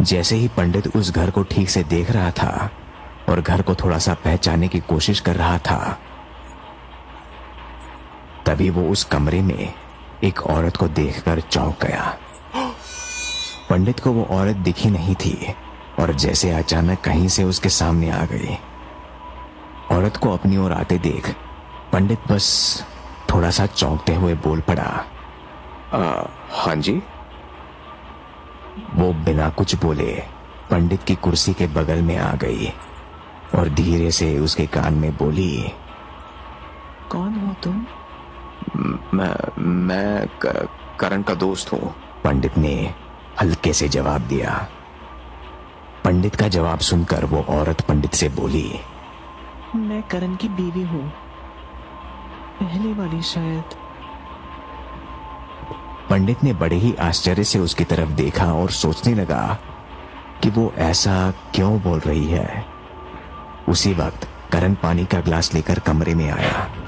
जैसे ही पंडित उस घर को ठीक से देख रहा था और घर को थोड़ा सा पहचानने की कोशिश कर रहा था, तभी वो उस कमरे में एक औरत को देखकर चौंक गया। पंडित को वो औरत दिखी नहीं थी और जैसे अचानक कहीं से उसके सामने आ गई। औरत को अपनी ओर आते देख पंडित बस थोड़ा सा चौंकते हुए बोल पड़ा हाँ जी वो बिना कुछ बोले पंडित की कुर्सी के बगल में आ गई और धीरे से उसके कान में बोली कौन हो तुम? मैं मैं करण का दोस्त हूँ। पंडित ने हल्के से जवाब दिया। पंडित का जवाब सुनकर वो औरत पंडित से बोली मैं करण की बीवी हूँ। पहले वाली शायद पंडित ने बड़े ही आश्चर्य से उसकी तरफ़ देखा और सोचने लगा कि वो ऐसा क्यों बोल रही है। उसी वक्त करण पानी का ग्लास लेकर कमरे में आया।